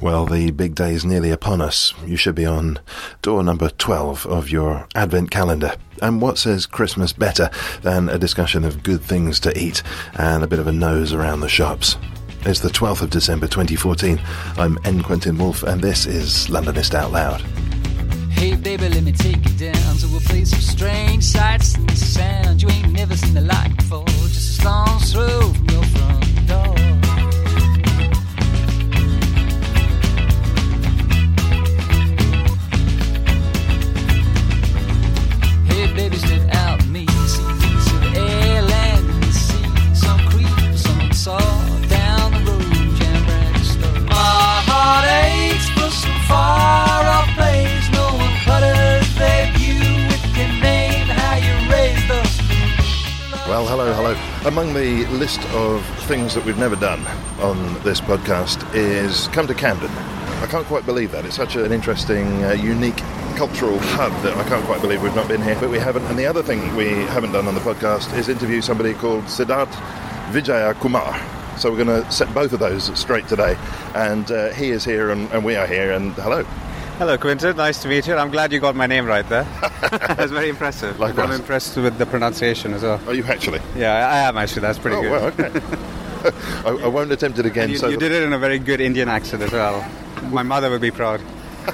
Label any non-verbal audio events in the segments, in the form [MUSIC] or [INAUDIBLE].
Well, the big day is nearly upon us. You should be on door number 12 of your Advent calendar. And what says Christmas better than a discussion of good things to eat and a bit of a nose around the shops? It's the 12th of December 2014. I'm N. Quentin Woolf, and this is Londonist Out Loud. Hey baby, let me take you down strange sights and you ain't never seen the like before. Just a stone's throw from your front Well, hello, hello. Among the list of things that we've never done on this podcast is come to Camden. I can't quite believe that. It's such an interesting, uh, unique cultural hub that I can't quite believe we've not been here, but we haven't. And the other thing we haven't done on the podcast is interview somebody called Siddharth Vijaya Kumar. So we're going to set both of those straight today. And uh, he is here and, and we are here. And hello. Hello, Quentin. Nice to meet you. I'm glad you got my name right there. [LAUGHS] That's very impressive. Likewise. I'm impressed with the pronunciation as well. Are you actually? Yeah, I am actually. That's pretty oh, good. well, okay. [LAUGHS] I, I won't attempt it again. You, so you did it in a very good Indian accent as well. My mother would be proud. [LAUGHS]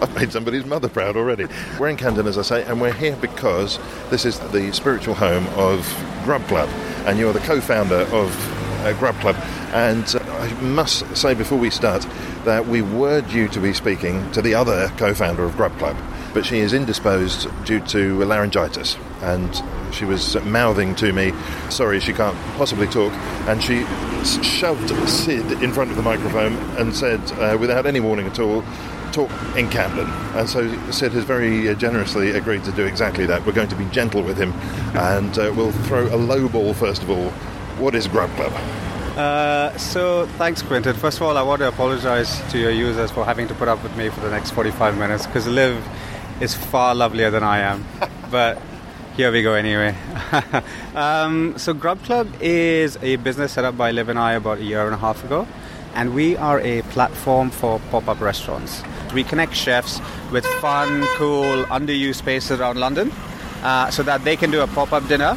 I've made somebody's mother proud already. We're in Camden, as I say, and we're here because this is the spiritual home of Grub Club, and you're the co-founder of uh, Grub Club. And uh, I must say before we start that we were due to be speaking to the other co-founder of Grub Club, but she is indisposed due to laryngitis, and she was mouthing to me, "Sorry, she can't possibly talk," and she shoved Sid in front of the microphone and said, uh, without any warning at all, talk in Camden. And so Sid has very uh, generously agreed to do exactly that. We're going to be gentle with him and uh, we'll throw a low ball first of all. What is Grub Club? Uh, so, thanks, Quentin. First of all, I want to apologize to your users for having to put up with me for the next 45 minutes because Liv is far lovelier than I am. [LAUGHS] but here we go anyway. [LAUGHS] um, so, Grub Club is a business set up by Liv and I about a year and a half ago, and we are a platform for pop up restaurants. We connect chefs with fun, cool, underused spaces around London uh, so that they can do a pop up dinner.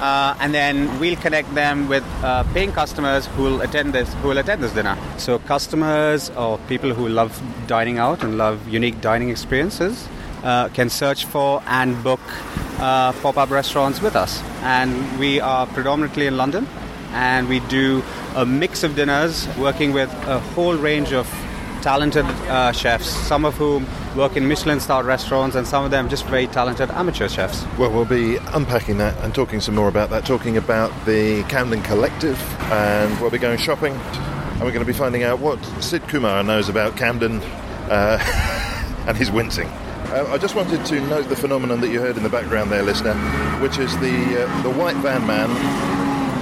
Uh, and then we'll connect them with uh, paying customers who will attend this who will attend this dinner. So customers or people who love dining out and love unique dining experiences uh, can search for and book uh, pop-up restaurants with us. And we are predominantly in London, and we do a mix of dinners, working with a whole range of talented uh, chefs, some of whom work in Michelin-starred restaurants, and some of them just very talented amateur chefs. Well, we'll be unpacking that and talking some more about that, talking about the Camden Collective, and we'll be going shopping, and we're going to be finding out what Sid Kumar knows about Camden, uh, [LAUGHS] and he's wincing. Uh, I just wanted to note the phenomenon that you heard in the background there, listener, which is the uh, the white van man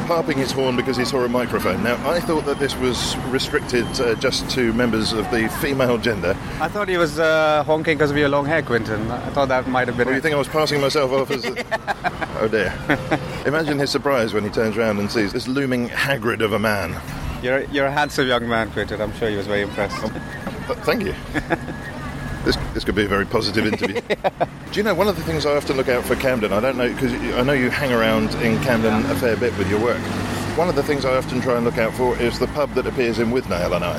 harping his horn because he saw a microphone. Now, I thought that this was restricted uh, just to members of the female gender. I thought he was uh, honking because of your long hair, Quentin. I thought that might have been you think I was passing myself off as a... [LAUGHS] Oh dear. Imagine his surprise when he turns around and sees this looming Hagrid of a man. You're, you're a handsome young man, Quentin. I'm sure he was very impressed. Th- Thank you. [LAUGHS] This, this could be a very positive interview. [LAUGHS] Do you know one of the things I often look out for Camden? I don't know because I know you hang around in Camden a fair bit with your work. one of the things I often try and look out for is the pub that appears in Withnail and I.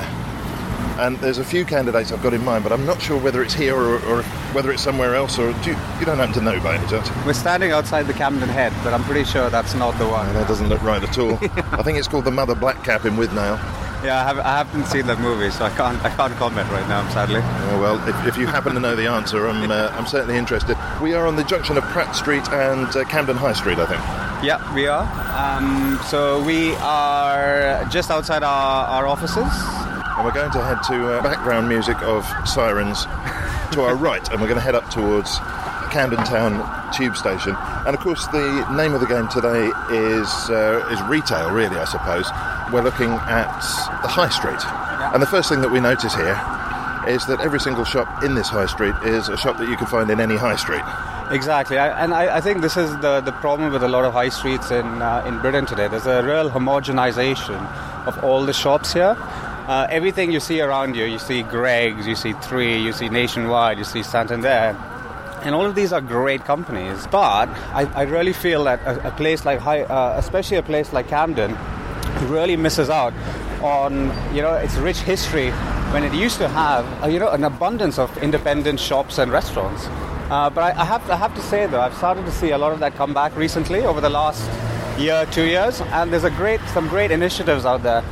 And there's a few candidates I've got in mind, but I'm not sure whether it's here or, or whether it's somewhere else, or do you, you don't happen to know by any chance? We're standing outside the Camden Head, but I'm pretty sure that's not the one. That doesn't look right at all. [LAUGHS] I think it's called the Mother Black Cap in Withnail. Yeah, I, have, I haven't seen that movie, so I can't I can't comment right now, sadly. Oh, well, if, if you happen to know the answer, I'm, uh, I'm certainly interested. We are on the junction of Pratt Street and uh, Camden High Street, I think. Yeah, we are. Um, so we are just outside our, our offices. And we're going to head to uh, background music of sirens to our right, and we're going to head up towards Camden Town Tube Station. And of course, the name of the game today is uh, is retail, really, I suppose. We're looking at the high street, and the first thing that we notice here is that every single shop in this high street is a shop that you can find in any high street. Exactly, I, and I, I think this is the, the problem with a lot of high streets in uh, in Britain today. There's a real homogenization of all the shops here. Uh, everything you see around you, you see Greggs, you see Three, you see Nationwide, you see Santander, and all of these are great companies. But I, I really feel that a, a place like high, uh, especially a place like Camden, really misses out on you know its rich history when it used to have uh, you know an abundance of independent shops and restaurants. Uh, but I, I have I have to say though I've started to see a lot of that come back recently over the last year, two years, and there's a great some great initiatives out there.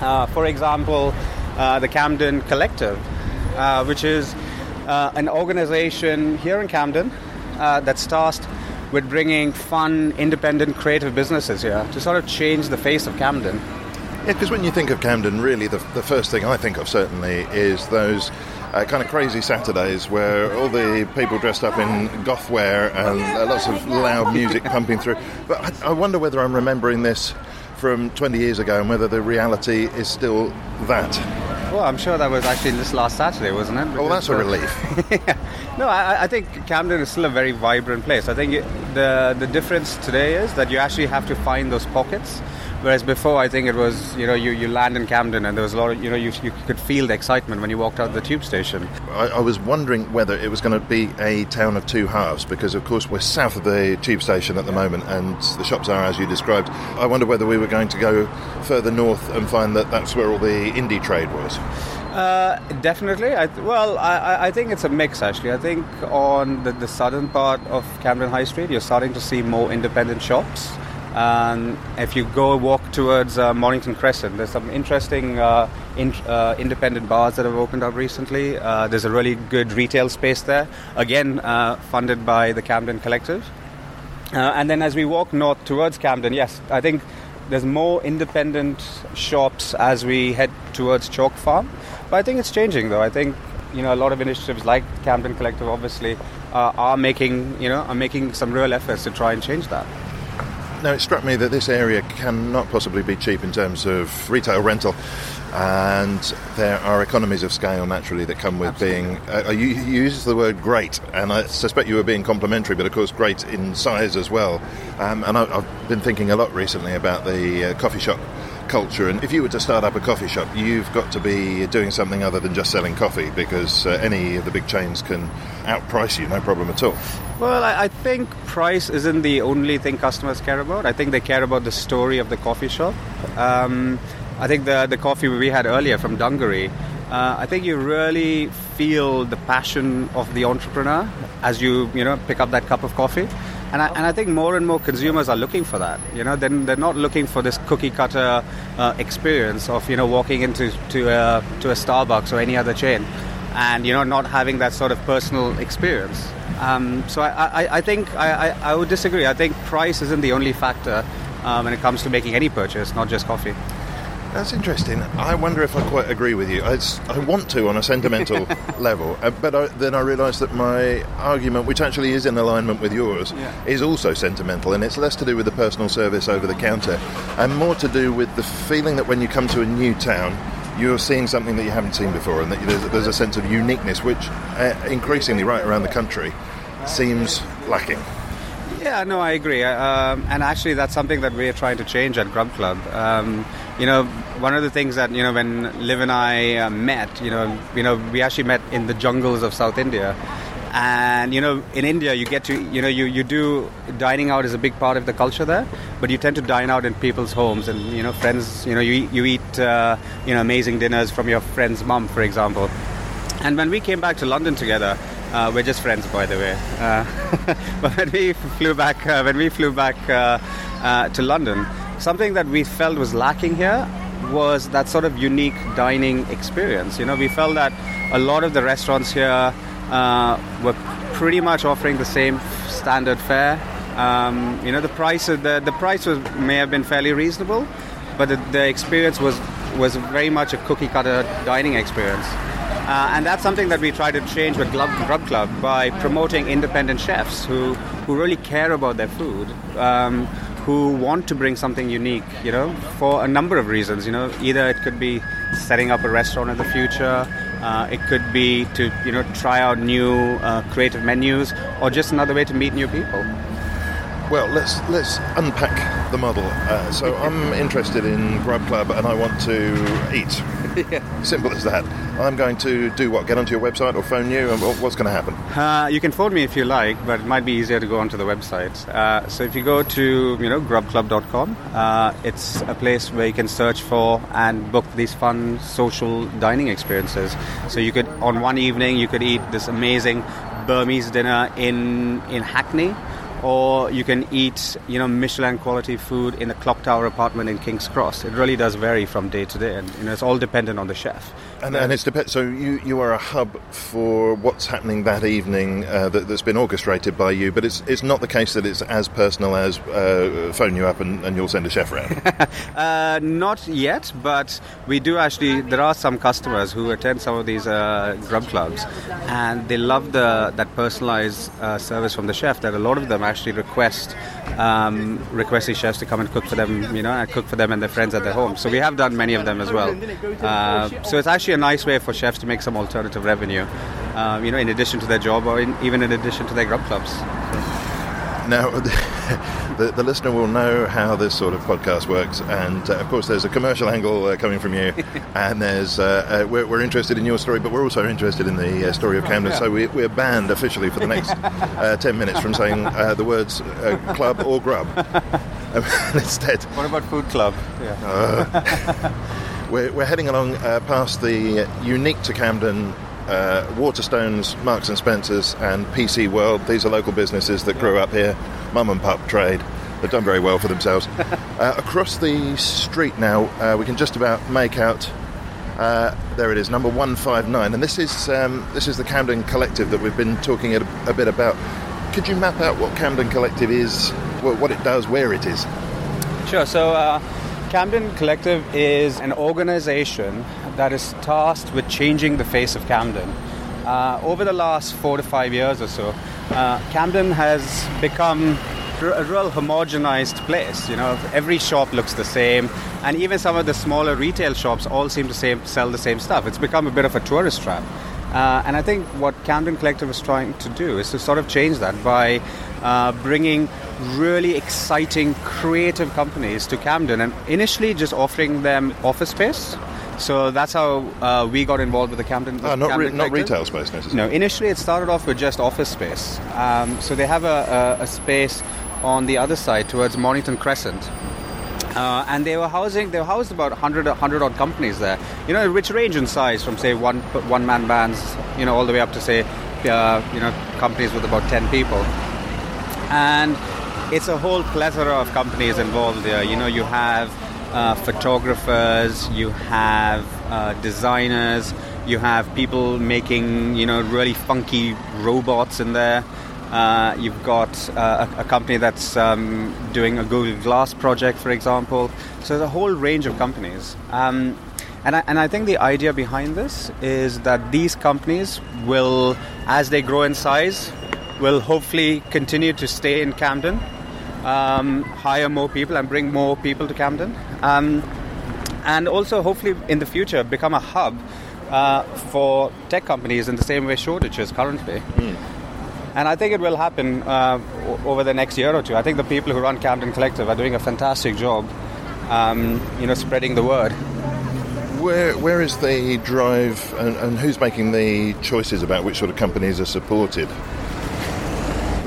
Uh, for example, uh, the Camden Collective, uh, which is uh, an organization here in Camden that's tasked with bringing fun, independent, creative businesses here to sort of change the face of Camden. Yeah, because when you think of Camden, really the, the first thing I think of certainly is those uh, kind of crazy Saturdays where all the people dressed up in goth wear and uh, lots of loud music pumping through. But I, I wonder whether I'm remembering this from 20 years ago and whether the reality is still that. Well, I'm sure that was actually this last Saturday, wasn't it? Oh, that's a uh, relief. [LAUGHS] yeah. No, I, I think Camden is still a very vibrant place. I think it, the the difference today is that you actually have to find those pockets. Whereas before, I think it was you know you, you land in Camden and there was a lot of you know you, you could feel the excitement when you walked out of the tube station. I, I was wondering whether it was going to be a town of two halves because, of course, we're south of the tube station at the moment and the shops are as you described. I wonder whether we were going to go further north and find that that's where all the indie trade was. Uh, definitely. I, well, I, I- I think it's a mix actually. I think on the, the southern part of Camden High Street, you're starting to see more independent shops. And if you go walk towards uh, Mornington Crescent, there's some interesting uh, in, uh, independent bars that have opened up recently. Uh, there's a really good retail space there, again uh, funded by the Camden Collective. Uh, and then as we walk north towards Camden, yes, I think there's more independent shops as we head towards Chalk Farm. But I think it's changing though. I think you know a lot of initiatives like Camden Collective obviously are making you know are making some real efforts to try and change that. Now, it struck me that this area cannot possibly be cheap in terms of retail rental, and there are economies of scale naturally that come with being. Uh, you, you used the word great, and I suspect you were being complimentary, but of course, great in size as well. Um, and I, I've been thinking a lot recently about the uh, coffee shop culture. And if you were to start up a coffee shop, you've got to be doing something other than just selling coffee because uh, any of the big chains can outprice you, no problem at all. Well, I, think price isn't the only thing customers care about. I think they care about the story of the coffee shop. Um, I think the the coffee we had earlier from Dungaree. Uh, I think you really feel the passion of the entrepreneur as you you know pick up that cup of coffee, and I, and I think more and more consumers are looking for that. You know, then they're not looking for this cookie cutter uh, experience of you know walking into to a, to a Starbucks or any other chain, and you know not having that sort of personal experience. Um, so I, I, I think I, I, I would disagree. I think price isn't the only factor um, when it comes to making any purchase, not just coffee. That's interesting. I wonder if I quite agree with you. I want to on a sentimental [LAUGHS] [LAUGHS] level, uh, but I, then I realise that my argument, which actually is in alignment with yours, Yeah. is also sentimental, and it's less to do with the personal service over the counter, and more to do with the feeling that when you come to a new town, you're seeing something that you haven't seen before, and that there's, there's a sense of uniqueness, which uh, increasingly right around the country seems lacking. Yeah, no, I agree. Um, and actually, that's something that we're trying to change at Grub Club. Um, you know, one of the things that you know when Liv and I uh, met, you know, you know, we actually met in the jungles of South India, And you know, in India, you get to you know you, you do dining out is a big part of the culture there, but you tend to dine out in people's homes and you know friends. You know, you eat- you eat uh, you know amazing dinners from your friend's mum, for example. And when we came back to London together, uh, we're just friends, by the way. Uh, [LAUGHS] but when we flew back, uh, when we flew back uh, to London, something that we felt was lacking here was that sort of unique dining experience. You know, we felt that a lot of the restaurants here uh, were pretty much offering the same standard fare. Um, you know, the price the the price was may have been fairly reasonable, but the, the experience was was very much a cookie cutter dining experience. Uh, and that's something that we try to change with Grub, Grub Club by promoting independent chefs who, who really care about their food, um, who want to bring something unique, you know, for a number of reasons. You know, either it could be setting up a restaurant in the future, uh, it could be to, you know, try out new uh, creative menus, or just another way to meet new people. Well, let's let's unpack the model. Uh, so [LAUGHS] I'm interested in Grub Club, and I want to eat. [LAUGHS] Simple as that. I'm going to do what? Get onto your website or phone you, and what's going to happen? Uh, you can phone me if you like, but it might be easier to go onto the website. Uh, so if you go to you know grubclub.com, uh, it's a place where you can search for and book these fun social dining experiences. So you could on one evening you could eat this amazing Burmese dinner in in Hackney. Or you can eat, you know, Michelin quality food in a clock tower apartment in King's Cross. It really does vary from day to day, and you know, it's all dependent on the chef. And, and it's dep- so you, you are a hub for what's happening that evening uh, that, that's been orchestrated by you, but it's it's not the case that it's as personal as uh, phone you up and, and you'll send a chef around. [LAUGHS] Uh, not yet, but we do actually. There are some customers who attend some of these uh, grub clubs, and they love the that personalized uh, service from the chef. That a lot of them actually request um, request these chefs to come and cook for them. You know, and cook for them and their friends at their home. So we have done many of them as well. Uh, so it's actually a nice way for chefs to make some alternative revenue. Uh, you know, in addition to their job, or in, even in addition to their grub clubs. Now, the, the listener will know how this sort of podcast works, and uh, of course, there's a commercial angle uh, coming from you, [LAUGHS] and there's uh, uh, we're, we're interested in your story, but we're also interested in the uh, story of Camden. So we, we're banned officially for the next [LAUGHS] uh, ten minutes from saying uh, the words uh, club or grub. [LAUGHS] Instead, What about food club? Yeah. we're, we're heading along uh, past the unique to Camden. Uh, Waterstones, Marks and Spencers, and PC World. These are local businesses that grew up here, mum and pup trade. They've done very well for themselves. [LAUGHS] uh, across the street now, uh, we can just about make out. Uh, there it is, number one five nine, and this is um, this is the Camden Collective that we've been talking a, a bit about. Could you map out what Camden Collective is, what, what it does, where it is? Sure. So, uh, Camden Collective is an organization that is tasked with changing the face of Camden. Uh, over the last four to five years or so, uh, Camden has become a real homogenized place. You know, every shop looks the same, and even some of the smaller retail shops all seem to same, sell the same stuff. It's become a bit of a tourist trap. Uh, and I think what Camden Collective is trying to do is to sort of change that by uh, bringing really exciting, creative companies to Camden and initially just offering them office space. So that's how uh, we got involved with the Camden. Ah, not, re- not retail space necessarily. No, initially it started off with just office space. Um, so they have a, a, a space on the other side towards Mornington Crescent. Uh, and they were housing, they were housed about 100, 100 odd companies there, you know, which range in size from say one one man bands, you know, all the way up to say, uh, you know, companies with about 10 people. And it's a whole plethora of companies involved there. You know, you have uh, photographers, you have uh, designers, you have people making, you know, really funky robots in there. Uh, you've got uh, a, a company that's um, doing a Google Glass project, for example. So there's a whole range of companies. Um, and I, and I think the idea behind this is that these companies will, as they grow in size, will hopefully continue to stay in Camden, um, hire more people, and bring more people to Camden. Um, and also, hopefully, in the future, become a hub uh, for tech companies in the same way Shoreditch is currently. And I think it will happen uh, over the next year or two. I think the people who run Camden Collective are doing a fantastic job, um, you know, spreading the word. Where where is the drive, and, and who's making the choices about which sort of companies are supported?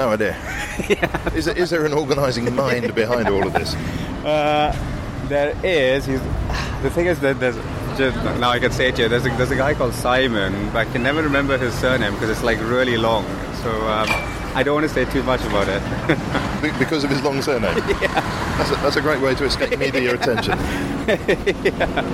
No idea. [LAUGHS] Is, there, is there an organising mind behind all of this? [LAUGHS] Uh, there is. He's, the thing is that there's just, now I can say it here. There's a, there's a guy called Simon, but I can never remember his surname because it's like really long. So um, I don't want to say too much about it. [LAUGHS] Because of his long surname. [LAUGHS] Yeah. That's a, that's a great way to escape media [LAUGHS] attention.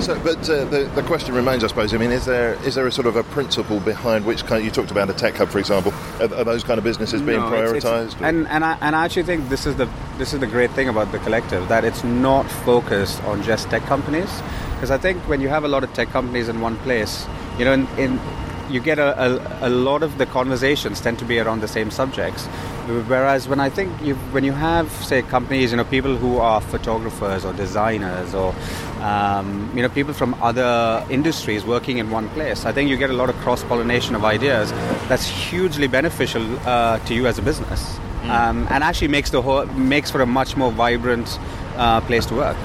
So, but uh, the, the question remains, I suppose. I mean, is there is there a sort of a principle behind which kind? You talked about a tech hub, for example. Are, are those kind of businesses being No, prioritised? And and I, and I actually think this is the this is the great thing about the collective that it's not focused on just tech companies because I think when you have a lot of tech companies in one place, you know, in, in you get a, a, a lot of the conversations tend to be around the same subjects. Whereas when I think you when you have say companies, you know, people who are photographers or designers or um, you know people from other industries working in one place, I think you get a lot of cross pollination of ideas. That's hugely beneficial uh, to you as a business, um, and actually makes the whole makes for a much more vibrant uh, place to work.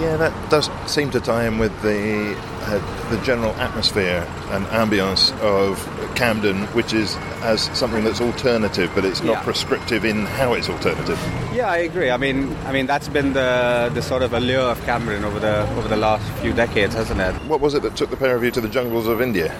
Yeah, that does seem to tie in with the the general atmosphere and ambience of Camden, which is as something that's alternative, but it's not Yeah. prescriptive in how it's alternative. Yeah, I agree. I mean, I mean that's been the the sort of allure of Camden over the over the last few decades, hasn't it? What was it that took the pair of you to the jungles of India?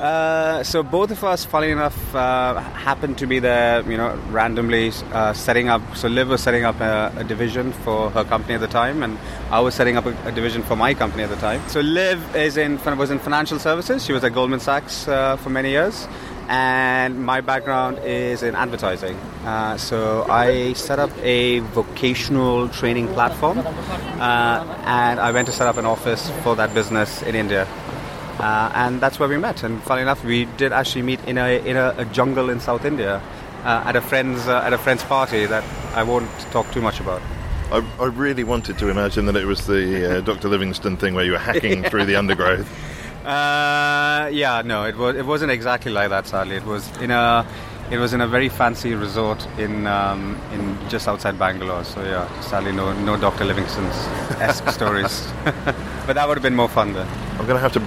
Uh, so both of us, funny enough, uh, happened to be there, you know, randomly uh, setting up. So Liv was setting up a, a division for her company at the time, and I was setting up a, a division for my company at the time. So Liv is in was in financial services. She was at Goldman Sachs uh, for many years, and my background is in advertising. Uh, so I set up a vocational training platform, uh, and I went to set up an office for that business in India. Uh, and that's where we met. And funny enough, we did actually meet in a in a, a jungle in South India uh, at a friend's at a friend's party that I won't talk too much about. I, I really wanted to imagine that it was the uh, [LAUGHS] Dr. Livingstone thing where you were hacking [LAUGHS] through the undergrowth. Uh, yeah, no, it was it wasn't exactly like that. Sadly, it was in a it was in a very fancy resort in um, in just outside Bangalore. So yeah, sadly, no no Dr. Livingstone's esque [LAUGHS] stories. but that would have been more fun then. I'm going to have to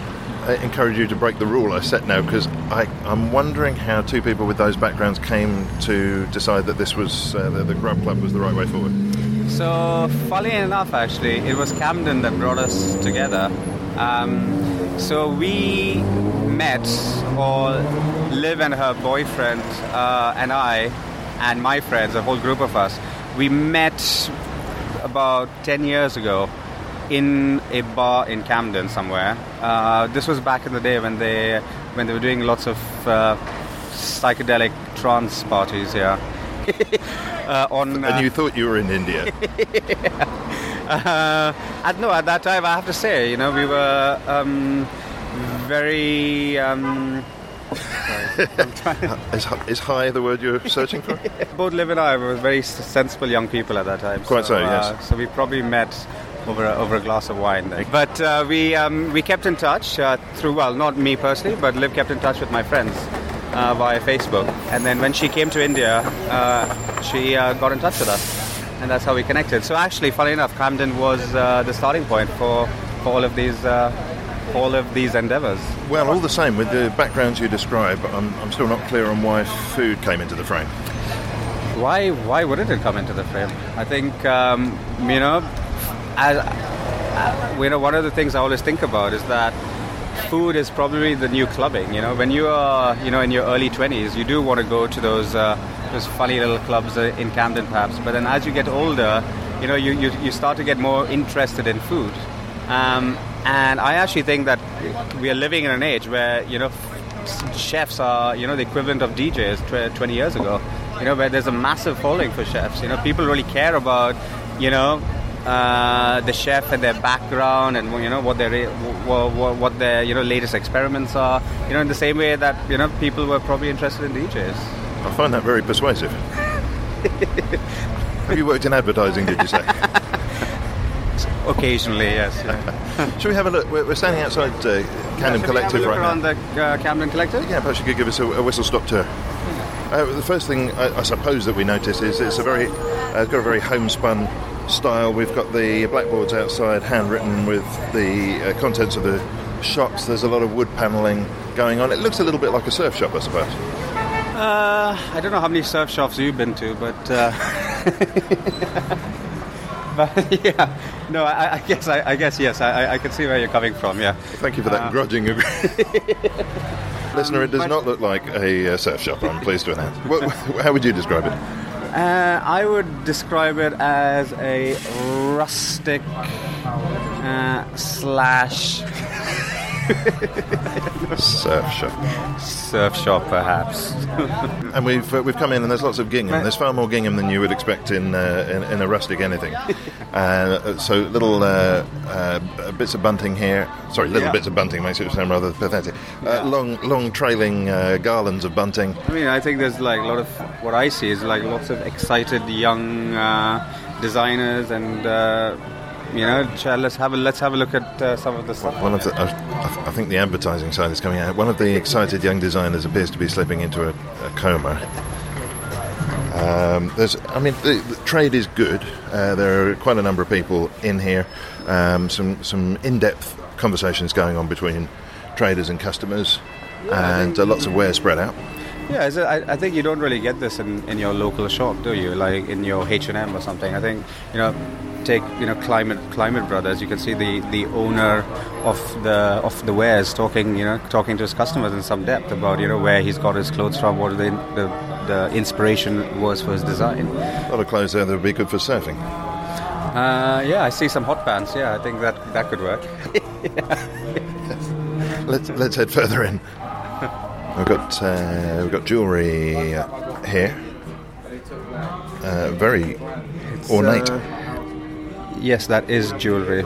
uh, encourage you to break the rule I set now because I'm wondering how two people with those backgrounds came to decide that this was uh, the, the Grub Club was the right way forward. So, funny enough, actually, it was Camden that brought us together. Um, so we met, or Liv and her boyfriend, uh, and I, and my friends, a whole group of us, we met about 10 years ago in a bar in Camden somewhere. Uh, this was back in the day when they when they were doing lots of uh, psychedelic trance parties here. [LAUGHS] uh, on uh, And you thought you were in India. [LAUGHS] uh, at, no, at that time, I have to say, you know, we were um, very. Um, [LAUGHS] is, is high the word you're searching for? both Liv and I were very sensible young people at that time. Quite so, uh, yes. So we probably met over a, over a glass of wine. Then. But uh, we um, we kept in touch uh, through well, not me personally, but Liv kept in touch with my friends. Uh, via Facebook, and then when she came to India, uh, she uh, got in touch with us, and that's how we connected. So actually, funny enough, Camden was uh, the starting point for, for all of these uh, all of these endeavors. Well, all the same, with the backgrounds you describe, I'm, I'm still not clear on why food came into the frame. Why why wouldn't it come into the frame? I think um, you know, as, uh, you know, one of the things I always think about is that food is probably the new clubbing. You know, when you are you know in your early twenties, you do want to go to those uh, those funny little clubs uh, in Camden, perhaps. But then as you get older, you know, you, you, you start to get more interested in food. Um, and I actually think that we are living in an age where you know chefs are you know the equivalent of DJs tw- 20 years ago. You know where there's a massive following for chefs. You know people really care about you know uh, the chef and their background and you know what their what, what, their you know latest experiments are. You know in the same way that you know people were probably interested in DJs. I find that very persuasive. Have you worked in advertising, did you say? [LAUGHS] Occasionally, yes. Yeah. [LAUGHS] Shall we have a look? We're, we're standing outside uh, Camden Should a Collective right around now. the uh, Camden Collective. Yeah, perhaps you could give us a, a whistle stop tour. Uh, the first thing I, I suppose that we notice is it's a very, uh, it's got a very homespun style. We've got the blackboards outside, handwritten with the uh, contents of the shops. There's a lot of wood panelling going on. It looks a little bit like a surf shop, I suppose. Uh, I don't know how many surf shops you've been to, but uh, [LAUGHS] but yeah, no, I, I guess I, I guess yes, I, I- can see where you're coming from. Yeah, Thank you for that grudging agree- [LAUGHS] Listener, it does not look like a uh, surf shop, I'm pleased to announce. [LAUGHS] How would you describe it? Uh, I would describe it as a rustic uh, slash Surf shop. surf shop, perhaps. [LAUGHS] And we've uh, we've come in and there's lots of gingham. There's far more gingham than you would expect in uh, in, in a rustic anything. [LAUGHS] Uh, so little uh, uh, bits of bunting here. Sorry, little Yeah. bits of bunting makes it sound rather pathetic. Uh, long long trailing uh, garlands of bunting. I mean, I think there's like a lot of what I see is like lots of excited young uh, designers, and uh, you know, let's have a let's have a look at uh, some of the stuff. One of the, I, I- I think the advertising side is coming out. One of the excited young designers appears to be slipping into a, a coma. Um, there's, I mean, the, the trade is good. Uh, there are quite a number of people in here. Um, some some in-depth conversations going on between traders and customers, and uh, lots of wares spread out. Yeah, is it, I, I think you don't really get this in, in your local shop, do you? Like in your H and M or something. I think you know, take you know Climate Climate Brothers. You can see the, the owner of the of the wares talking you know talking to his customers in some depth about you know where he's got his clothes from, what the the, the inspiration was for his design. A lot of clothes there that would be good for surfing. Uh, yeah, I see some hot pants. Yeah, I think that that could work. [LAUGHS] Let's let's head further in. [LAUGHS] We've got uh, we've got jewellery here. Uh, very ornate. uh, Yes, that is jewelry.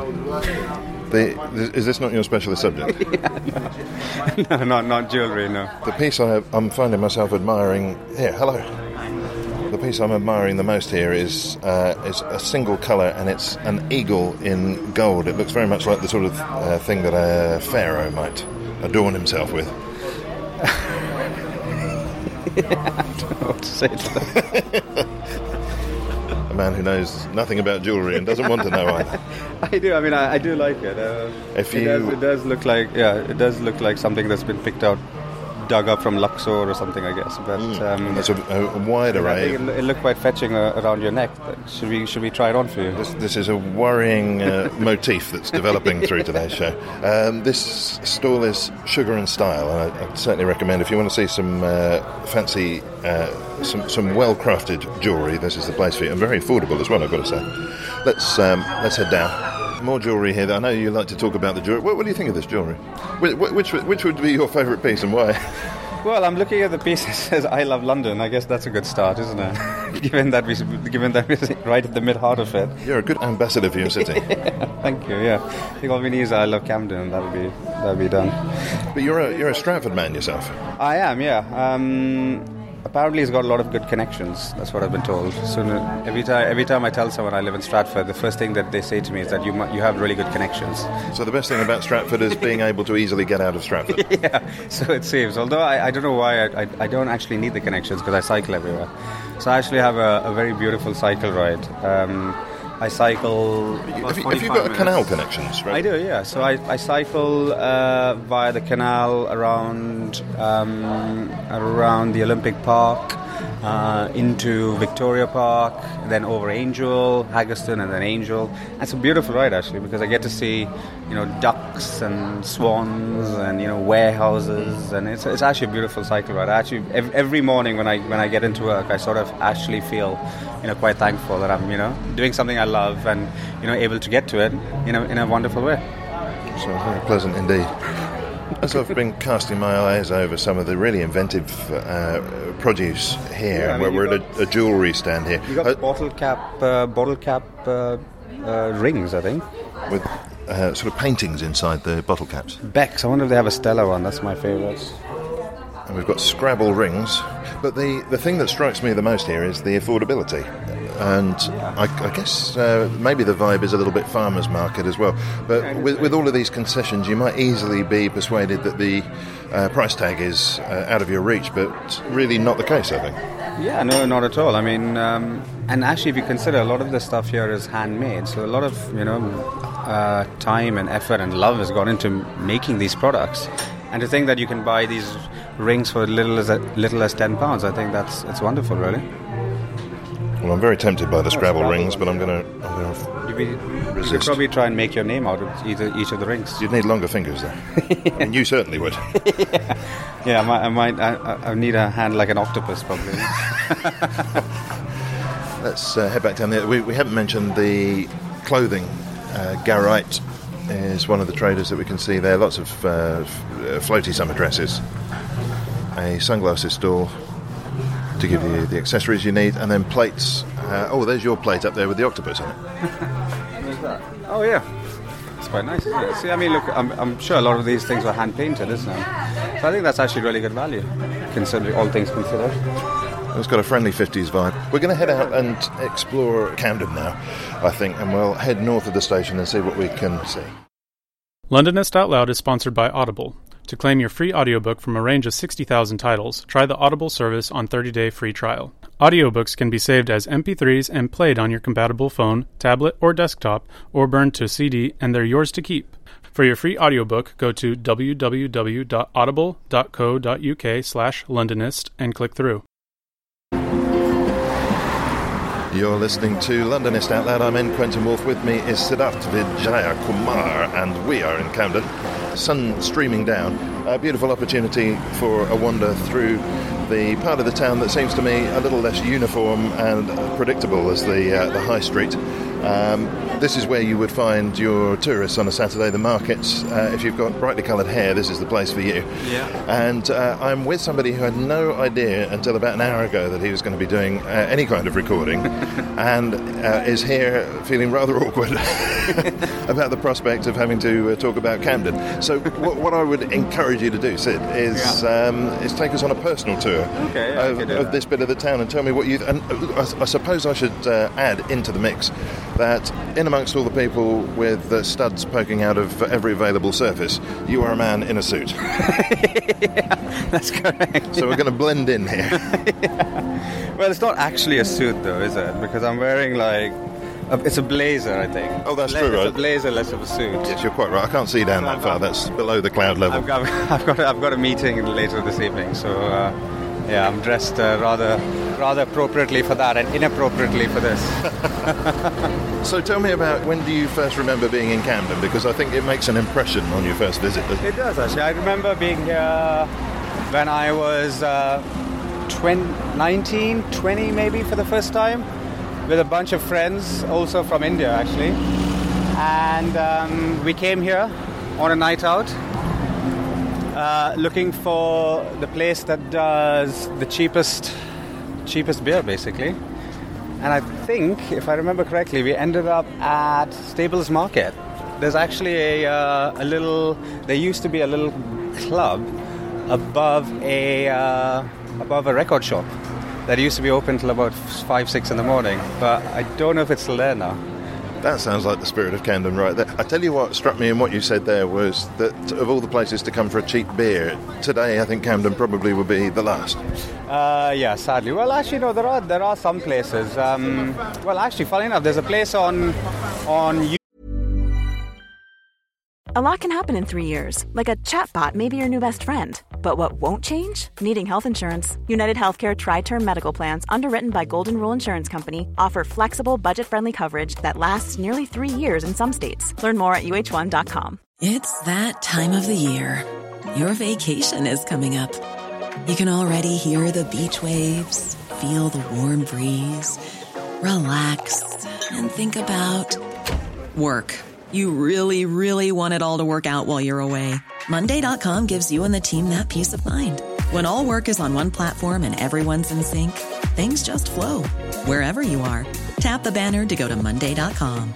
The, is this not your specialist subject? [LAUGHS] [LAUGHS] no, not not jewelry. No. The piece I, have, I'm finding myself admiring here. Hello. The piece I'm admiring the most here is uh, is a single colour, and it's an eagle in gold. It looks very much like the sort of uh, thing that a pharaoh might adorn himself with. What to say to that? [LAUGHS] A man who knows nothing about jewellery and doesn't want to know either. [LAUGHS] I do. I mean, I, I do like it. Uh, If it, you- does, it does look like yeah, it does look like something that's been picked out, dug up from Luxor or something, I guess. But um, There's a, a wide array. it, it looked quite fetching uh, around your neck. Should we should we try it on for you? This, this is a worrying uh, [LAUGHS] motif that's developing through today's show. Um, this stall is Sugar and Style, and I, I'd certainly recommend if you want to see some uh, fancy, uh, some, some well-crafted jewellery, this is the place for you, and very affordable as well. I've got to say. Let's um, let's head down. More jewellery here. I know you like to talk about the jewellery. What, what do you think of this jewellery? Which, which which would be your favourite piece and why? [LAUGHS] Well, I'm looking at the piece that says "I love London." I guess that's a good start, isn't it? [LAUGHS] given that we given that we're [LAUGHS] right at the mid heart of it. You're a good ambassador for your city, Thank you. Yeah, I think all we need is "I love Camden." That'll be that'll be done. but you're a you're a Stratford man yourself. I am, yeah. Um, apparently, he's got a lot of good connections. That's what I've been told. So every time, every time I tell someone I live in Stratford, the first thing that they say to me is that you you have really good connections. So the best thing about Stratford is being able to easily get out of Stratford. [LAUGHS] yeah, so it saves. Although I, I don't know why I, I, I don't actually need the connections because I cycle everywhere. So I actually have a, a very beautiful cycle ride. Um, I cycle. Have you, have you 45 got canal minutes. connections? Right? I do, yeah. So I, I cycle uh, via the canal around um, around the Olympic Park, uh, into Victoria Park, then over Angel, Haggerston, and then Angel. It's a beautiful ride actually because I get to see, you know, ducks and swans and you know warehouses, and it's, it's actually a beautiful cycle ride. I actually ev- every morning when I when I get into work, I sort of actually feel, you know, quite thankful that I'm you know doing something I love and you know able to get to it, you know, in a wonderful way. So very pleasant indeed. As I've been casting my eyes over some of the really inventive uh, produce here, Yeah, I mean, where we're at a, a jewellery stand here, You got uh, bottle cap, uh, bottle cap uh, uh, rings, I think. with uh, sort of paintings inside the bottle caps. Becks. I wonder if they have a Stella one. That's my favourite. And we've got Scrabble rings. But the, the thing that strikes me the most here is the affordability. And I, I guess uh, maybe the vibe is a little bit farmer's market as well. But with, with all of these concessions, you might easily be persuaded that the uh, price tag is uh, out of your reach, but really not the case, I think. Yeah, no, not at all. I mean, um, and actually, if you consider a lot of the stuff here is handmade, so a lot of you know uh, time and effort and love has gone into making these products. And to think that you can buy these rings for little as little as ten pounds, I think that's it's wonderful, really. Well, I'm very tempted by the Scrabble rings, but I'm gonna. I'm gonna You'd, be, you could probably try and make your name out of either each of the rings. you'd need longer fingers there. [LAUGHS] I mean, you certainly would. Yeah, [LAUGHS] yeah I might, I might, I, I- need a hand like an octopus, probably. [LAUGHS] Let's uh, head back down there. We, we haven't mentioned the clothing. Uh, Garite is one of the traders that we can see there. Lots of uh, uh, floaty summer dresses. A sunglasses store to give you the accessories you need, and then plates. Uh, oh, there's your plate up there with the octopus on it. that? Oh yeah, it's quite nice. Isn't it? See, I mean, look, I'm, I'm sure a lot of these things were hand painted, isn't it? So I think that's actually really good value, considering all things considered. It's got a friendly 50s vibe. We're going to head out and explore Camden now, I think, and we'll head north of the station and see what we can see. Londonist Out Loud is sponsored by Audible. To claim your free audiobook from a range of 60,000 titles, try the Audible service on 30-day free trial. Audiobooks can be saved as MP3s and played on your compatible phone, tablet, or desktop, or burned to CD, and they're yours to keep. For your free audiobook, go to www.audible.co.uk slash Londonist and click through. You're listening to Londonist Out Loud. I'm N. Quentin Woolf. With me is Siddharth Vijaya Kumar, and we are in Camden. Sun streaming down. A beautiful opportunity for a wander through the part of the town that seems to me a little less uniform and predictable as the uh, the high street. Um, this is where you would find your tourists on a Saturday. The markets. Uh, if you've got brightly coloured hair, this is the place for you. Yeah. And uh, I'm with somebody who had no idea until about an hour ago that he was going to be doing uh, any kind of recording, [LAUGHS] and uh, is here feeling rather awkward [LAUGHS] about the prospect of having to uh, talk about Camden. So, what, what I would encourage you to do, Sid, is um, is take us on a personal tour Okay, of, of this bit of the town and tell me what you. And uh, I, I suppose I should uh, add into the mix that in amongst all the people with uh, studs poking out of every available surface, you are a man in a suit. [LAUGHS] That's correct. So we're going to blend in here. [LAUGHS] Well, it's not actually a suit, though, is it? Because I'm wearing like, it's a blazer, I think. Oh, that's true, It's right? a blazer, less of a suit. Yes, you're quite right. I can't see down that far. That's below the cloud level. I've got, [LAUGHS] I've got, I've got a meeting later this evening, so uh, yeah, I'm dressed uh, rather, rather appropriately for that and inappropriately for this. [LAUGHS] So tell me about when do you first remember being in Camden? Because I think it makes an impression on your first visit. doesn't it? It does actually. I remember being here when I was uh, 20, 19, 20 maybe for the first time, with a bunch of friends, also from India actually, and um, we came here on a night out. Uh, looking for the place that does the cheapest cheapest beer basically and I think, if I remember correctly, we ended up at Stables Market. There's actually a, uh, a little. There used to be a little club above a uh, above a record shop that used to be open till about five, six in the morning. But I don't know if it's still there now. That sounds like the spirit of Camden right there. I tell you what struck me in what you said there was that of all the places to come for a cheap beer, today I think Camden probably would be the last. Uh, yeah, sadly. Well, actually, no. There are there are some places. Um, well, actually, funny enough, there's a place on on. A lot can happen in three years, like a chatbot may be your new best friend. But what won't change? Needing health insurance. United Healthcare TriTerm Medical Plans, underwritten by Golden Rule Insurance Company, offer flexible, budget friendly coverage that lasts nearly three years in some states. Learn more at uh1.com. It's that time of the year. Your vacation is coming up. You can already hear the beach waves, feel the warm breeze, relax, and think about work. You really, really want it all to work out while you're away. Monday.com gives you and the team that peace of mind. When all work is on one platform and everyone's in sync, things just flow wherever you are. Tap the banner to go to Monday.com.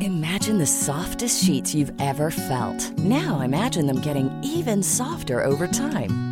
Imagine the softest sheets you've ever felt. Now imagine them getting even softer over time.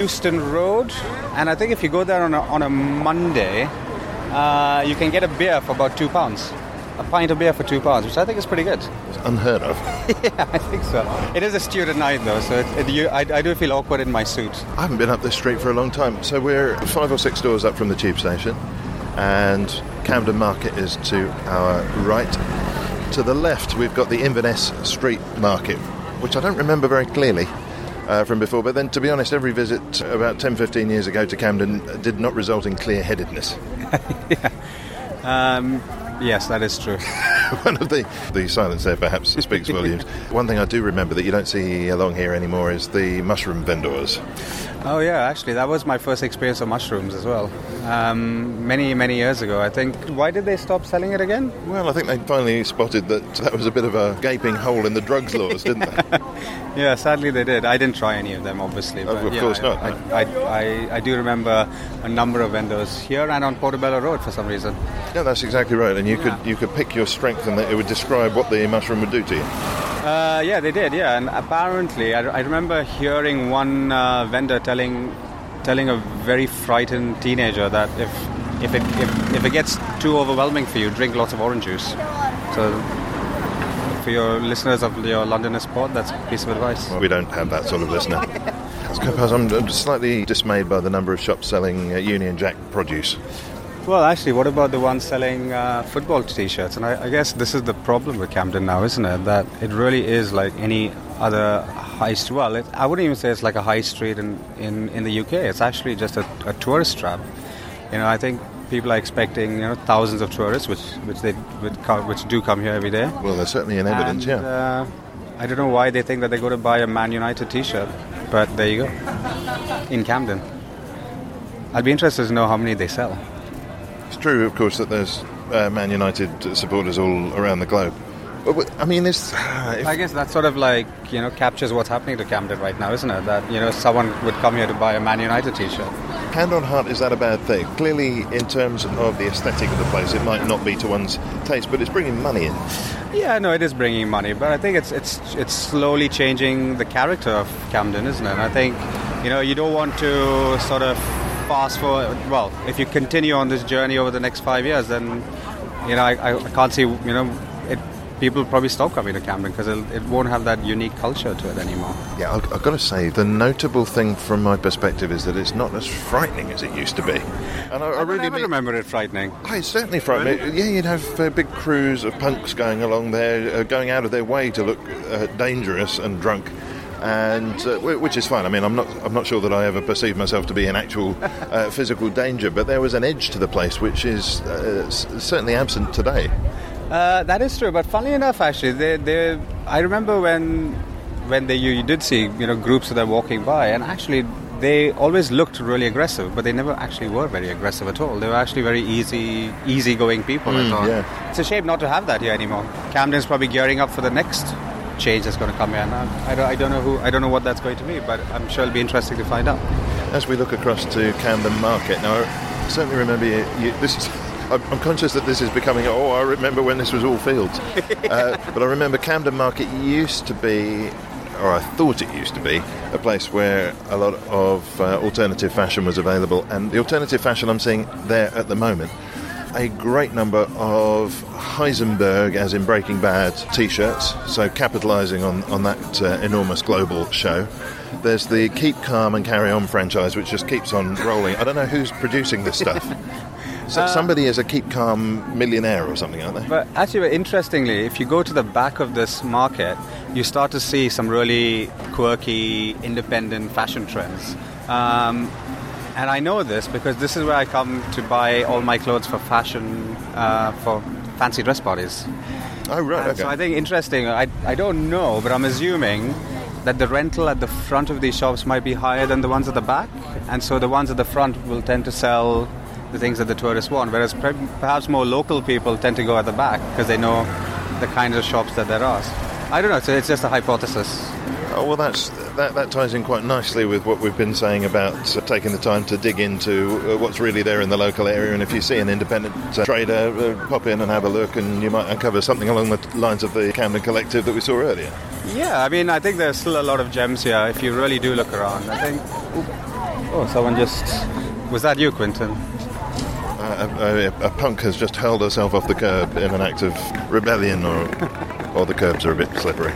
Euston Road, and I think if you go there on a, on a Monday, uh, you can get a beer for about two pounds. A pint of beer for two pounds, which I think is pretty good. It's unheard of. [LAUGHS] yeah, I think so. It is a student night though, so it, it, you, I, I do feel awkward in my suit. I haven't been up this street for a long time. So we're five or six doors up from the tube station, and Camden Market is to our right. To the left, we've got the Inverness Street Market, which I don't remember very clearly. Uh, from before, but then to be honest, every visit about 10 15 years ago to Camden did not result in clear headedness. [LAUGHS] Um, yes, that is true. [LAUGHS] One of the, the silence there perhaps speaks volumes. [LAUGHS] One thing I do remember that you don't see along here anymore is the mushroom vendors. Oh yeah, actually, that was my first experience of mushrooms as well. Um, many many years ago, I think. Why did they stop selling it again? Well, I think they finally spotted that that was a bit of a gaping hole in the drugs [LAUGHS] laws, didn't they? Yeah, sadly they did. I didn't try any of them, obviously. Of- but of yeah, course I, not, I. I, I, I do remember a number of vendors here and on Portobello Road for some reason. Yeah, that's exactly right. And you could you could pick your strength, and it would describe what the mushroom would do to you. Uh, yeah, they did. Yeah, and apparently, I, I remember hearing one uh, vendor telling telling a very frightened teenager that if if it if, if it gets too overwhelming for you, drink lots of orange juice. So. For your listeners of your London Sport, that's a piece of advice. We don't have that sort of listener. I'm I'm slightly dismayed by the number of shops selling uh, Union Jack produce. Well, actually, what about the ones selling uh, football T-shirts? And I, I guess this is the problem with Camden now, isn't it? That it really is like any other high street. Well, it, I wouldn't even say it's like a high street in, in, in the UK. It's actually just a, a tourist trap. You know, I think people are expecting you know thousands of tourists, which which they which, come, which do come here every day. Well, there's certainly in evidence, And, yeah. Uh, I don't know why they think that they go to buy a Man United T-shirt, but there you go. In Camden. I'd be interested to know how many they sell. It's true, of course, that there's uh, Man United supporters all around the globe. But, but, I mean, it's. [SIGHS] if- I guess that sort of like you know captures what's happening to Camden right now, isn't it? That you know someone would come here to buy a Man United T-shirt. Hand on heart, is that a bad thing? Clearly, in terms of the aesthetic of the place, it might not be to one's taste, but it's bringing money in. Yeah, no, it is bringing money, but I think it's it's it's slowly changing the character of Camden, isn't it? And I think you know you don't want to sort of fast forward. Well, if you continue on this journey over the next five years, then you know I, I, I can't see you know it. People probably stop coming to Camden because it, won't have that unique culture to it anymore. Yeah, I've, I've got to say, the notable thing from my perspective is that it's not as frightening as it used to be. And I, I, I really mean, remember it frightening. It's certainly frightening. Yeah, you'd have uh, big crews of punks going along there, uh, going out of their way to look uh, dangerous and drunk. And uh, which is fine. I mean, I'm not. I'm not sure that I ever perceived myself to be in actual uh, physical danger, but there was an edge to the place which is uh, s- certainly absent today. Uh, that is true, but funnily enough, actually, they, they, I remember when when they, you, you did see you know groups of them walking by, and actually they always looked really aggressive, but they never actually were very aggressive at all. They were actually very easy, easygoing people. Mm, yeah. It's a shame not to have that here anymore. Camden's probably gearing up for the next change that's going to come here. And I, I, don't, I don't know who, I don't know what that's going to be, but I'm sure it'll be interesting to find out. As we look across to Camden Market, now I certainly remember you, you, this. Is, I'm I'm conscious that this is becoming. Oh, I remember when this was all fields, [LAUGHS] uh, but I remember Camden Market used to be, or I thought it used to be, a place where a lot of uh, alternative fashion was available, and the alternative fashion I'm seeing there at the moment. A great number of Heisenberg, as in Breaking Bad, t-shirts. So capitalising on on that uh, enormous global show. There's the Keep Calm and Carry On franchise, which just keeps on rolling. I don't know who's producing this stuff. [LAUGHS] So somebody is a Keep Calm millionaire or something, aren't they? But actually, interestingly, if you go to the back of this market, you start to see some really quirky, independent fashion trends. Um, and I know this because this is where I come to buy all my clothes for fashion, uh, for fancy dress parties. Oh right, okay. So I think interesting. I, I don't know, but I'm assuming that the rental at the front of these shops might be higher than the ones at the back, and so the ones at the front will tend to sell the things that the tourists want, whereas per- perhaps more local people tend to go at the back because they know the kinds of shops that there are. I don't know. So it's just a hypothesis. Oh, well, that's that, that ties in quite nicely with what we've been saying about uh, taking the time to dig into uh, what's really there in the local area. And if you see an independent uh, trader, uh, pop in and have a look, and you might uncover something along the lines of the Camden Collective that we saw earlier. Yeah, I mean, I think there's still a lot of gems here if you really do look around. I think. Oh, someone just. Was that you, Quentin? A, a, a punk has just hurled herself off the curb in an act of rebellion, or, or the curbs are a bit slippery.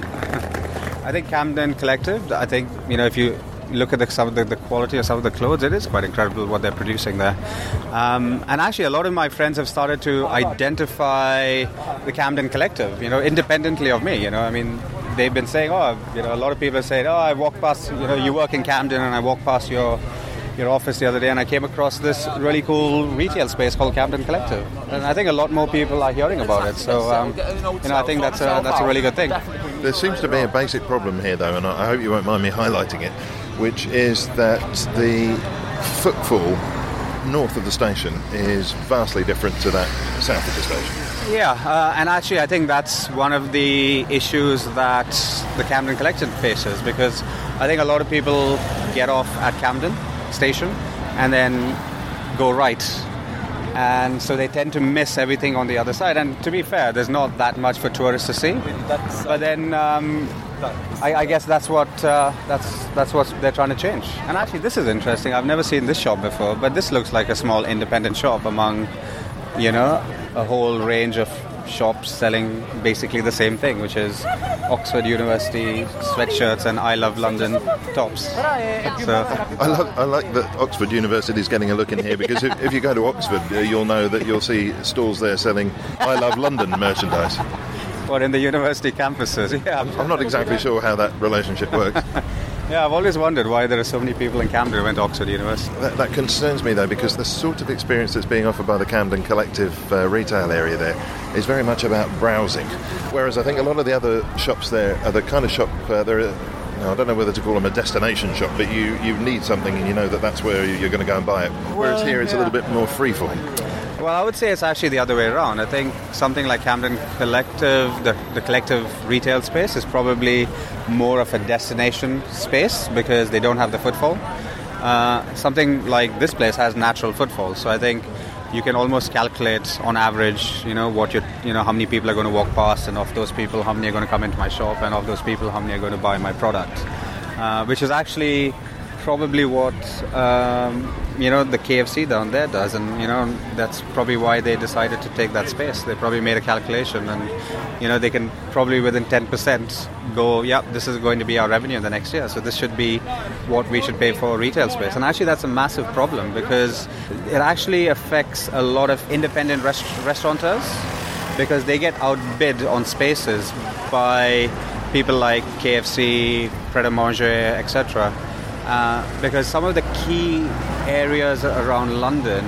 I think Camden Collective. I think you know if you look at the, some of the, the, quality of some of the clothes, it is quite incredible what they're producing there. Um, and actually, a lot of my friends have started to identify the Camden Collective, you know, independently of me. You know, I mean, they've been saying, oh, you know, a lot of people saying, oh, I walk past, you know, you work in Camden, and I walk past your your office the other day and I came across this really cool retail space called Camden Collective. And I think a lot more people are hearing about it. So, um, you know, I think that's a, that's a really good thing. There seems to be a basic problem here, though, and I hope you won't mind me highlighting it, which is that the footfall north of the station is vastly different to that south of the station. Yeah, uh, and actually, I think that's one of the issues that the Camden Collective faces because I think a lot of people get off at Camden station and then go right. And so they tend to miss everything on the other side. And to be fair, there's not that much for tourists to see. But then um, I, I, guess that's what uh, that's that's what they're trying to change. And actually, this is interesting. I've never seen this shop before, but this looks like a small independent shop among, you know, a whole range of shops selling basically the same thing, which is Oxford University sweatshirts and I Love London tops. So. I, love, I like that Oxford University is getting a look in here because if, if you go to Oxford, uh, you'll know that you'll see stalls there selling I Love London merchandise. Or in the university campuses, [LAUGHS] yeah. I'm not exactly sure how that relationship works. [LAUGHS] Yeah, I've always wondered why there are so many people in Camden who went to Oxford University. That, that, concerns me though, because the sort of experience that's being offered by the Camden Collective uh, retail area there is very much about browsing. Whereas I think a lot of the other shops there are the kind of shop uh, they're. I don't know whether to call them a destination shop, but you, you need something and you know that that's where you're going to go and buy it. Whereas here it's yeah. a little bit more freeform. Well, I would say it's actually the other way around. I think something like Camden Collective, the, the collective retail space, is probably more of a destination space because they don't have the footfall. Uh, something like this place has natural footfall, so I think you can almost calculate on average, you know, what you you know, how many people are going to walk past, and of those people, how many are going to come into my shop, and of those people, how many are going to buy my product, uh, which is actually probably what um, you know the KFC down there does, and you know that's probably why they decided to take that space. They probably made a calculation, and you know they can probably within ten percent go, yeah, this is going to be our revenue in the next year. So this should be what we should pay for retail space. And actually, that's a massive problem because it actually affects a lot of independent rest- restaurateurs because they get outbid on spaces by people like KFC, Pret a Manger, etc uh, because some of the key areas around London,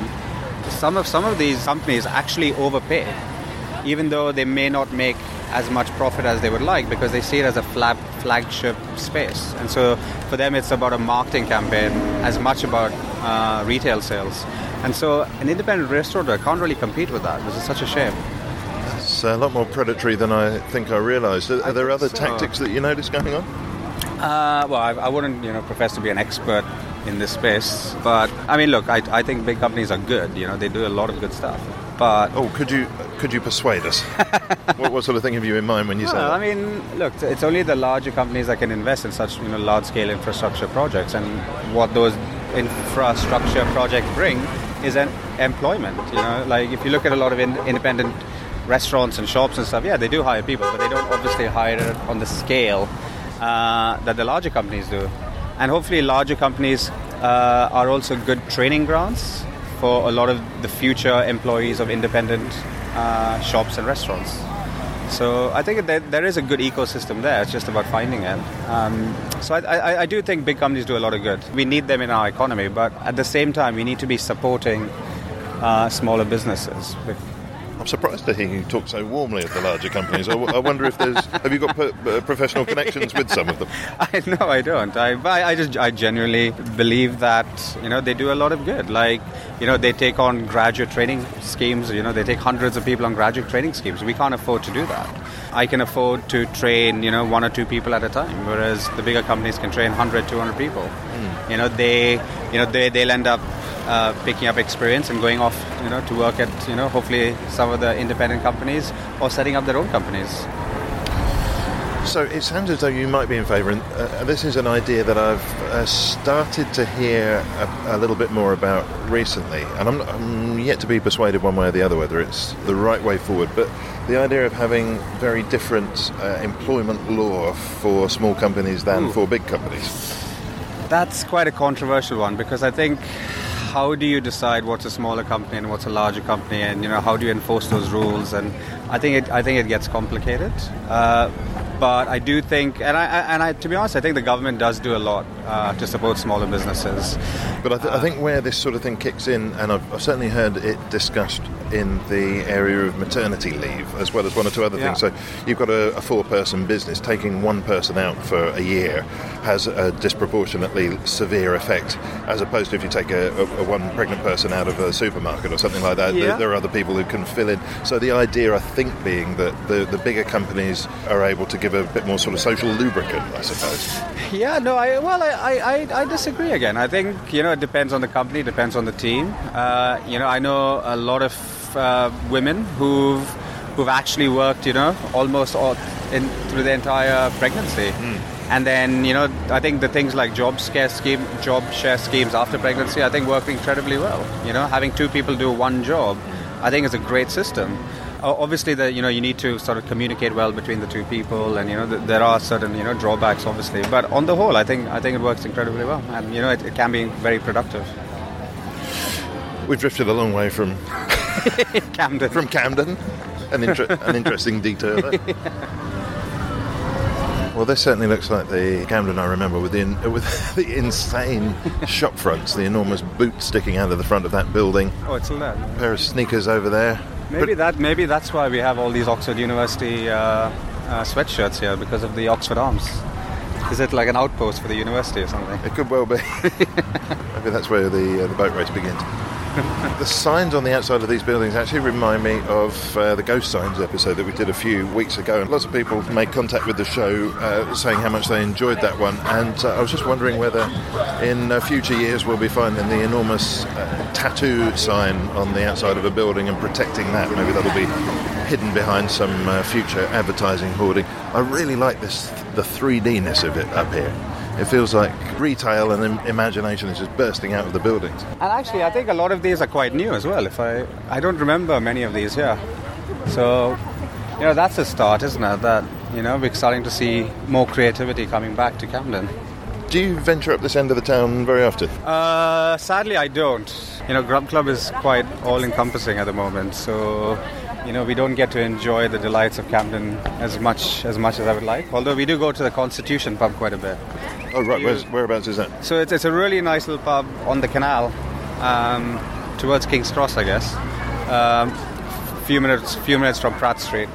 some of some of these companies actually overpay, even though they may not make as much profit as they would like because they see it as a flag, flagship space. And so for them, it's about a marketing campaign as much about uh, retail sales. And so an independent restaurateur can't really compete with that, which is such a shame. It's a lot more predatory than I think I realised. Are, are there other so. tactics that you notice going on? Uh, well, I, I, wouldn't, you know, profess to be an expert in this space, but I mean, look, I, I think big companies are good. You know, they do a lot of good stuff. But oh, could you could you persuade us? [LAUGHS] what, what, sort of thing have you in mind when you say that? I mean, look, it's only the larger companies that can invest in such you know large scale infrastructure projects, and what those infrastructure projects bring is an employment. You know, like if you look at a lot of in, independent restaurants and shops and stuff, yeah, they do hire people, but they don't obviously hire it on the scale uh, that the larger companies do. And hopefully, larger companies uh, are also good training grounds for a lot of the future employees of independent uh, shops and restaurants. So I think that there is a good ecosystem there. It's just about finding it. Um, so I, I, I, do think big companies do a lot of good. We need them in our economy, but at the same time, we need to be supporting uh, smaller businesses I'm surprised to hear you talk so warmly of the larger companies. I, w- I wonder if there's [LAUGHS] have you got per, uh, professional connections with some of them? [LAUGHS] I no, I don't. I, I, I just I genuinely believe that you know they do a lot of good. Like you know they take on graduate training schemes. You know they take hundreds of people on graduate training schemes. We can't afford to do that. I can afford to train you know one or two people at a time, whereas the bigger companies can train 100, 200 people. You know they you know they they'll end up uh, picking up experience and going off, you know, to work at, you know, hopefully some of the independent companies or setting up their own companies. So it sounds as though you might be in favour, and uh, this is an idea that I've uh, started to hear a, a, little bit more about recently, and I'm, I'm, yet to be persuaded one way or the other whether it's the right way forward. But the idea of having very different uh, employment law for small companies than Ooh. for big companies. That's quite a controversial one because I think how do you decide what's a smaller company and what's a larger company, and you know how do you enforce those rules? And I think it I think it gets complicated. Uh, but I do think, and I, and I, to be honest, I think the government does do a lot uh, to support smaller businesses. But I, th- I, think where this sort of thing kicks in, and I've, I've, certainly heard it discussed in the area of maternity leave, as well as one or two other yeah. things. So you've got a, a four-person business taking one person out for a year has a disproportionately severe effect, as opposed to if you take a, a one pregnant person out of a supermarket or something like that. Yeah. There, there, are other people who can fill in. So the idea, I think, being that the, the bigger companies are able to give a bit more sort of social lubricant, I suppose. Yeah, no, I well, I, I, I disagree again. I think you know it depends on the company, depends on the team. Uh, you know, I know a lot of uh, women who've who've actually worked, you know, almost all in through the entire pregnancy. Hmm. And then, you know, I think the things like job share scheme, job share schemes after pregnancy, I think work incredibly well. You know, having two people do one job, I think is a great system. Obviously, the, you know you need to sort of communicate well between the two people, and you know th- there are certain you know drawbacks, obviously. But on the whole, I think I think it works incredibly well, and you know it, it can be very productive. We've drifted a long way from [LAUGHS] Camden. From Camden, an, inter- [LAUGHS] an interesting detail. There. Well, this certainly looks like the Camden I remember with the in, uh, with [LAUGHS] the insane shop fronts, the enormous boot sticking out of the front of that building. Oh, it's that. A pair of sneakers over there. Maybe that. Maybe that's why we have all these Oxford University uh, uh, sweatshirts here because of the Oxford Arms. Is it like an outpost for the university or something? It could well be. [LAUGHS] maybe that's where the uh, the boat race begins. the signs on the outside of these buildings actually remind me of uh, the Ghost Signs episode that we did a few weeks ago. And lots of people made contact with the show uh, saying how much they enjoyed that one. And uh, I was just wondering whether in uh, future years we'll be finding the enormous uh, tattoo sign on the outside of a building and protecting that. Maybe that'll be hidden behind some uh, future advertising hoarding. I really like this, the 3D-ness of it up here. It feels like retail and im- imagination is just bursting out of the buildings. And actually, I think a lot of these are quite new as well. If I, I don't remember many of these here. So, you know, that's a start, isn't it? That you know, we're starting to see more creativity coming back to Camden. Do you venture up this end of the town very often? Uh, sadly, I don't. You know, Grub Club is quite all-encompassing at the moment, so you know we don't get to enjoy the delights of Camden as much as much as I would like. Although we do go to the Constitution pub quite a bit. Oh right, Where's, whereabouts is that? So it's, it's a really nice little pub on the canal, um, towards King's Cross, I guess. Um, few minutes, few minutes from Pratt Street,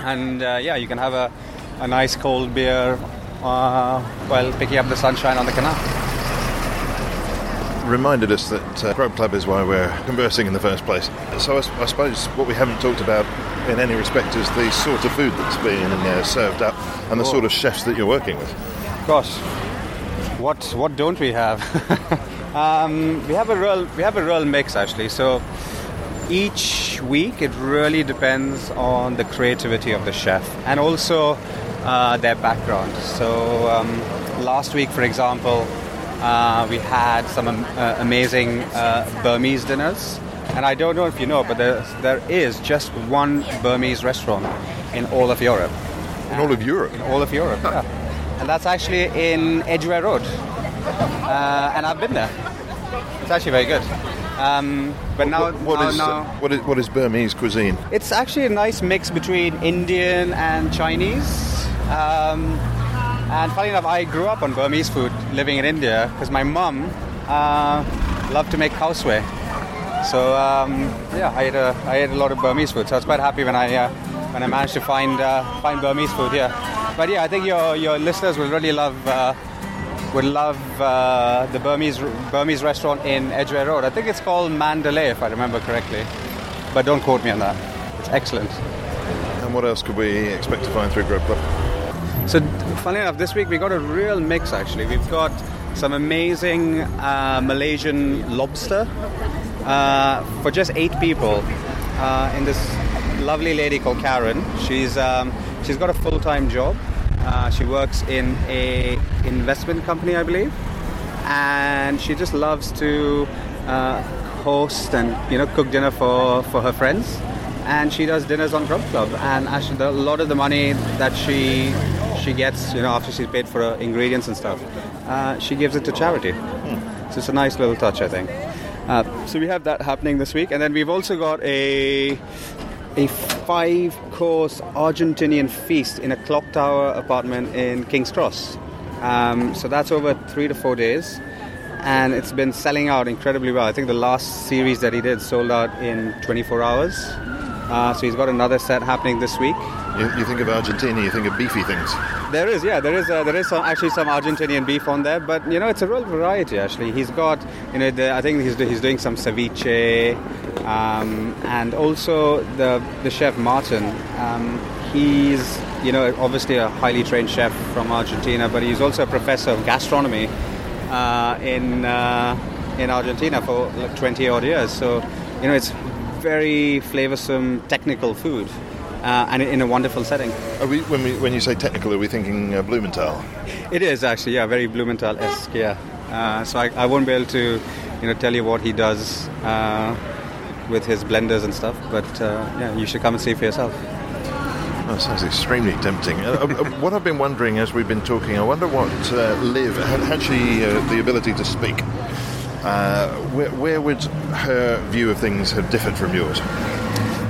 and uh, yeah, you can have a, a nice cold beer uh, while picking up the sunshine on the canal. Reminded us that uh, Grub Club is why we're conversing in the first place. So I suppose what we haven't talked about in any respect is the sort of food that's being uh, served up and the Oh. sort of chefs that you're working with. Gosh, what what don't we have? [LAUGHS] um, we have a real we have a real mix actually. So each week it really depends on the creativity of the chef and also uh, their background. So um, last week, for example, uh, we had some am- uh, amazing uh, Burmese dinners. And I don't know if you know, but there, there is just one Burmese restaurant in all of Europe. In all of Europe? In all of Europe, yeah. And that's actually in Edgware Road. Uh, and I've been there. It's actually very good. Um, but now, What now, is, now what is what is Burmese cuisine? it's actually a nice mix between Indian and Chinese. Um, and funny enough, I grew up on Burmese food living in India because my mum uh, loved to make sui. So um, yeah, I ate a I ate a lot of Burmese food. So I was quite happy when I uh, when I managed to find uh, find Burmese food here. But yeah, I think your your listeners will really love. Uh, would love uh, the Burmese Burmese restaurant in Edgware Road. I think it's called Mandalay, if I remember correctly. But don't quote me on that. It's excellent. And what else could we expect to find through Grub Club? So, funny enough, this week we got a real mix actually. We've got some amazing uh, Malaysian lobster uh, for just eight people uh, in this lovely lady called Karen. She's, um, she's got a full time job. Uh, she works in a investment company, I believe, and she just loves to uh, host and you know cook dinner for, for her friends. And she does dinners on Grub Club, and actually a lot of the money that she she gets, you know, after she's paid for her ingredients and stuff, uh, she gives it to charity. So it's a nice little touch, I think. Uh, so we have that happening this week, and then we've also got a a five-course Argentinian feast in a clock tower apartment in King's Cross. Um, so that's over three to four days, and it's been selling out incredibly well. I think the last series that he did sold out in 24 hours. Uh, so he's got another set happening this week. You, you think of Argentina, you think of beefy things. There is, yeah, there is, uh, there is some, actually some Argentinian beef on there, but you know, it's a real variety. Actually, he's got, you know, the, I think he's, he's doing some ceviche, um, and also the the chef Martin. Um, he's, you know, obviously a highly trained chef from Argentina, but he's also a professor of gastronomy uh, in uh, in Argentina for like 20 odd years. So, you know, it's very flavorsome, technical food. Uh, and in a wonderful setting. Are we, when, we, when you say technical, are we thinking uh, Blumenthal? It is actually, yeah, very Blumenthal-esque, yeah. Uh, so I, I won't be able to, you know, tell you what he does uh, with his blenders and stuff, but uh, yeah, you should come and see for yourself. Oh, sounds extremely tempting. Uh, what I've been wondering as we've been talking, I wonder what uh, Liv had, had she uh, the ability to speak. Uh, where, where would her view of things have differed from yours?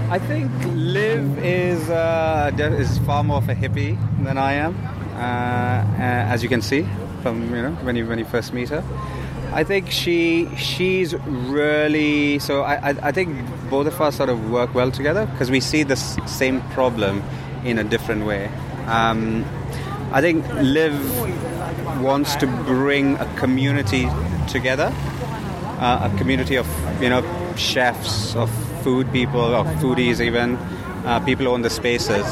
I think Liv is uh, is far more of a hippie than I am, uh, uh, as you can see from you know when you when you first meet her. I think she she's really so. I, I, I think both of us sort of work well together because we see the same problem in a different way. Um, I think Liv wants to bring a community together, uh, a community of you know chefs, of food people, of foodies even, uh, who own the spaces,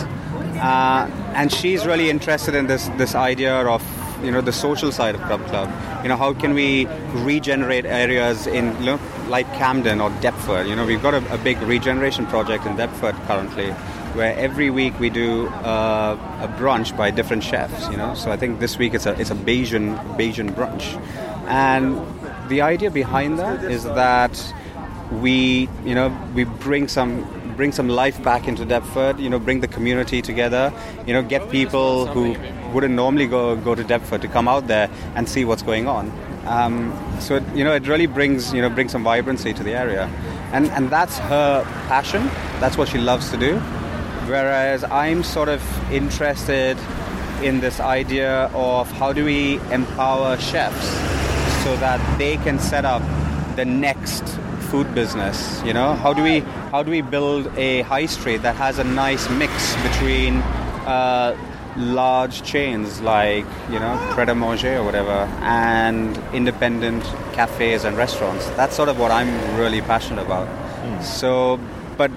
uh, and she's really interested in this this idea of you know the social side of Grub Club. You know how can we regenerate areas in you know, like Camden or Deptford? You know we've got a, a big regeneration project in Deptford currently, where every week we do uh, a brunch by different chefs. You know, so I think this week it's a it's a Bayesian Bayesian brunch, and the idea behind that is that we you know we bring some bring some life back into Deptford. You know, bring the community together. You know, get people who wouldn't normally go go to Deptford to come out there and see what's going on. Um, so it, you know, it really brings you know brings some vibrancy to the area, and and that's her passion. That's what she loves to do. Whereas I'm sort of interested in this idea of how do we empower chefs so that they can set up the next food business you know? How do we how do we build a high street that has a nice mix between uh, large chains like you know Pret a Manger or whatever and independent cafes and restaurants? That's sort of what I'm really passionate about. So but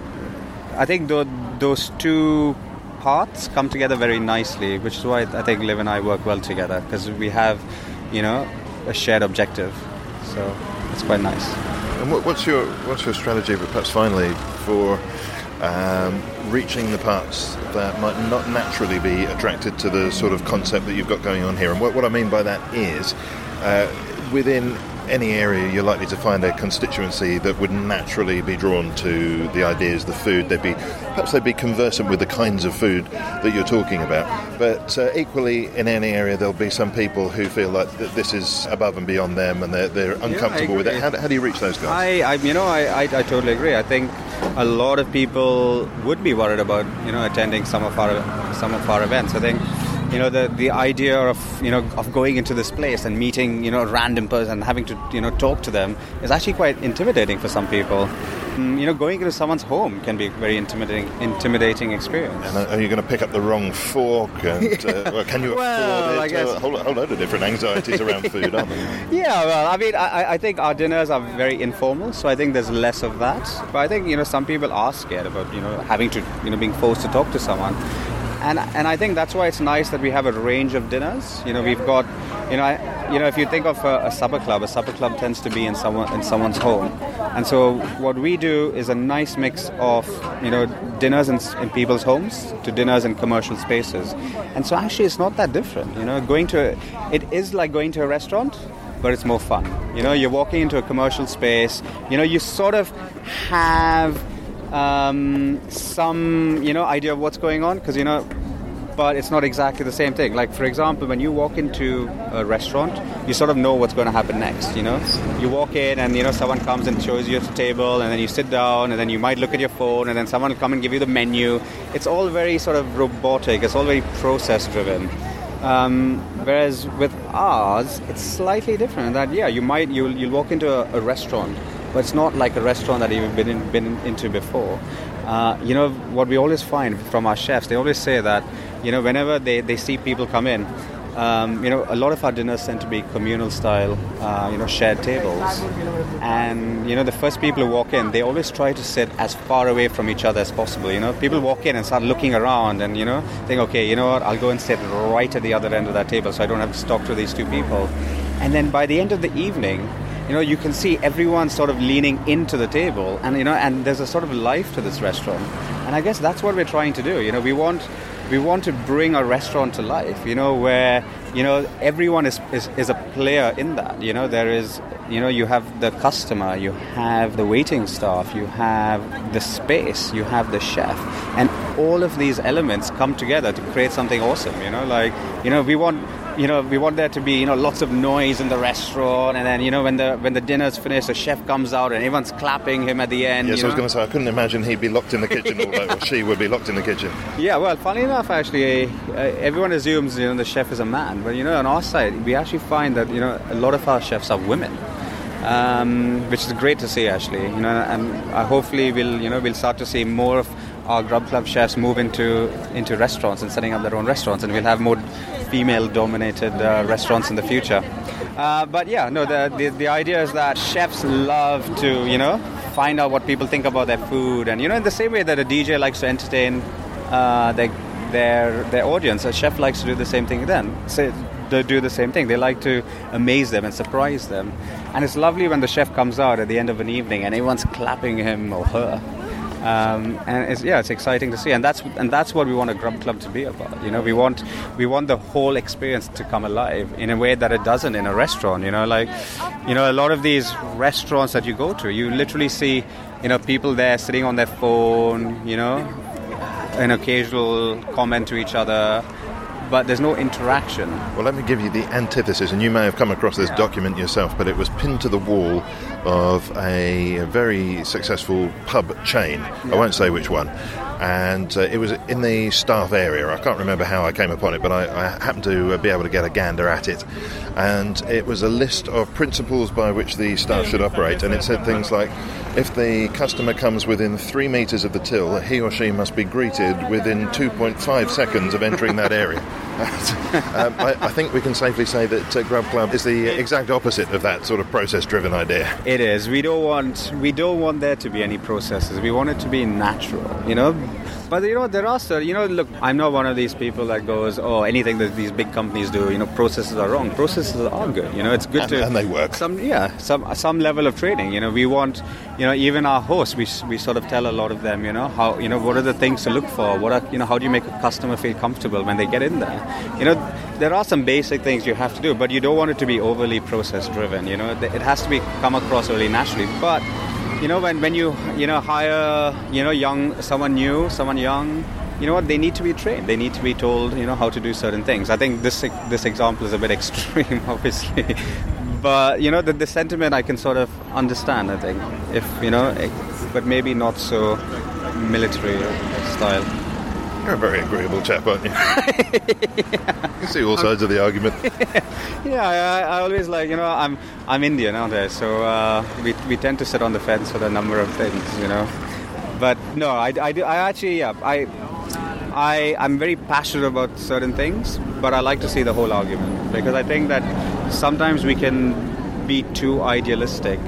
I think tho- those two parts come together very nicely which is why I think Liv and I work well together because we have you know a shared objective so it's quite nice And what, what's your what's your strategy, but perhaps finally, for um, reaching the parts that might not naturally be attracted to the sort of concept that you've got going on here? And what, what I mean by that is, uh, within any area, you're likely to find a constituency that would naturally be drawn to the ideas, the food. They'd be perhaps they'd be conversant with the kinds of food that you're talking about. But uh, equally, in any area, there'll be some people who feel like that this is above and beyond them, and they're, they're uncomfortable with it. How, do- how do you reach those guys? I, I you know, I, I, I totally agree. I think a lot of people would be worried about, you know, attending some of our some of our events. I think you know the the idea of you know of going into this place and meeting you know a random person and having to you know talk to them is actually quite intimidating for some people. Mm, you know, going into someone's home can be a very intimidating intimidating experience. And are you going to pick up the wrong fork? And [LAUGHS] uh, well, can you Well, afford it? I guess- a whole, whole load of different anxieties around food, aren't there? [LAUGHS] Yeah, well, I mean, I, I think our dinners are very informal, so I think there's less of that. But I think you know some people are scared about you know having to you know being forced to talk to someone, and and I think that's why it's nice that we have a range of dinners. You know, we've got you know I, you know if you think of a, a supper club, a supper club tends to be in someone in someone's home, and so what we do is a nice mix of you know dinners in, in people's homes to dinners in commercial spaces, and so actually it's not that different. You know, going to it is like going to a restaurant but it's more fun. You know, you're walking into a commercial space. You know, you sort of have um, some, you know, idea of what's going on because you know, but it's not exactly the same thing. Like for example, when you walk into a restaurant, you sort of know what's going to happen next. You know, you walk in and you know someone comes and shows you a table, and then you sit down, and then you might look at your phone, and then someone will come and give you the menu. It's all very sort of robotic. It's all very process driven. Um, whereas with ours, it's slightly different. That yeah, you might you'll you'll walk into a, a restaurant, but it's not like a restaurant that you've been in, been into before. Uh, you know what we always find from our chefs, they always say that you know whenever they, they see people come in, um, you know a lot of our dinners tend to be communal style, uh, you know shared tables, and you know the first people who walk in, they always try to sit as far away from each other as possible. You know people walk in and start looking around and you know think, okay, you know what, I'll go and sit right at the other end of that table, so I don't have to talk to these two people, and then by the end of the evening you know you can see everyone sort of leaning into the table and you know and there's a sort of life to this restaurant. And i guess that's what we're trying to do. You know we want we want to bring a restaurant to life you know where you know everyone is, is, is a player in that. You know there is you know you have the customer you have the waiting staff you have the space you have the chef. And all of these elements come together to create something awesome you know like you know we want you know we want there to be you know lots of noise in the restaurant and then you know when the when the dinner's finished the chef comes out and everyone's clapping him at the end Yes, I was going to say, I couldn't imagine he'd be locked in the kitchen all day, or she would be locked in the kitchen. Yeah, well, funny enough, actually, uh, everyone assumes you know the chef is a man, but you know on our side we actually find that you know a lot of our chefs are women, um, which is great to see actually. You know, and uh, hopefully we'll you know we'll start to see more of our Grub Club chefs move into into restaurants and setting up their own restaurants, and we'll have more female-dominated uh, restaurants in the future. Uh, but yeah, no, the, the the idea is that chefs love to you know find out what people think about their food, and you know in the same way that a DJ likes to entertain uh, their their their audience, a chef likes to do the same thing. Then so they do the same thing. They like to amaze them and surprise them, and it's lovely when the chef comes out at the end of an evening and everyone's clapping him or her. Um, and it's, yeah, it's exciting to see, and that's and that's what we want a Grub Club to be about. You know, we want we want the whole experience to come alive in a way that it doesn't in a restaurant. You know, like you know, a lot of these restaurants that you go to, you literally see you know people there sitting on their phone. You know, an occasional comment to each other, but there's no interaction. Well, let me give you the antithesis, and you may have come across this document yourself, but it was pinned to the wall of a very successful pub chain. I won't say which one. And uh, it was in the staff area. I can't remember how I came upon it, but I, I happened to uh, be able to get a gander at it. And it was a list of principles by which the staff should operate. And it said things like if the customer comes within three metres of the till, he or she must be greeted within 2.5 seconds of entering that area. [LAUGHS] um, I, I think we can safely say that uh, Grub Club is the exact opposite of that sort of process-driven idea. It is. We don't want we don't want there to be any processes. We want it to be natural, you know. But you know there are still, you know, look, I'm not one of these people that goes, oh, anything that these big companies do, you know, processes are wrong. Processes are good. You know, it's good And- to and they work. Some yeah, some some level of training. You know, we want, you know, even our hosts, we we sort of tell a lot of them, you know, how you know what are the things to look for. What are you know, how do you make a customer feel comfortable when they get in there? You know, there are some basic things you have to do, but you don't want it to be overly process driven. You know, it has to be come across really naturally, but you know when, when you you know hire you know young someone new someone young you know what? They need to be trained. They need to be told you know how to do certain things. I think this this example is a bit [LAUGHS] extreme obviously. But you know the, the sentiment i can sort of understand i think if you know eh, but maybe not so military style You're a very agreeable chap, aren't you? [LAUGHS] You see all sides of the argument. [LAUGHS] Yeah, I, I always like you know I'm I'm Indian, aren't I? So uh, we we tend to sit on the fence with a number of things, you know. But no, I, I, do, I actually yeah I I I'm very passionate about certain things, but I like to see the whole argument because I think that sometimes we can be too idealistic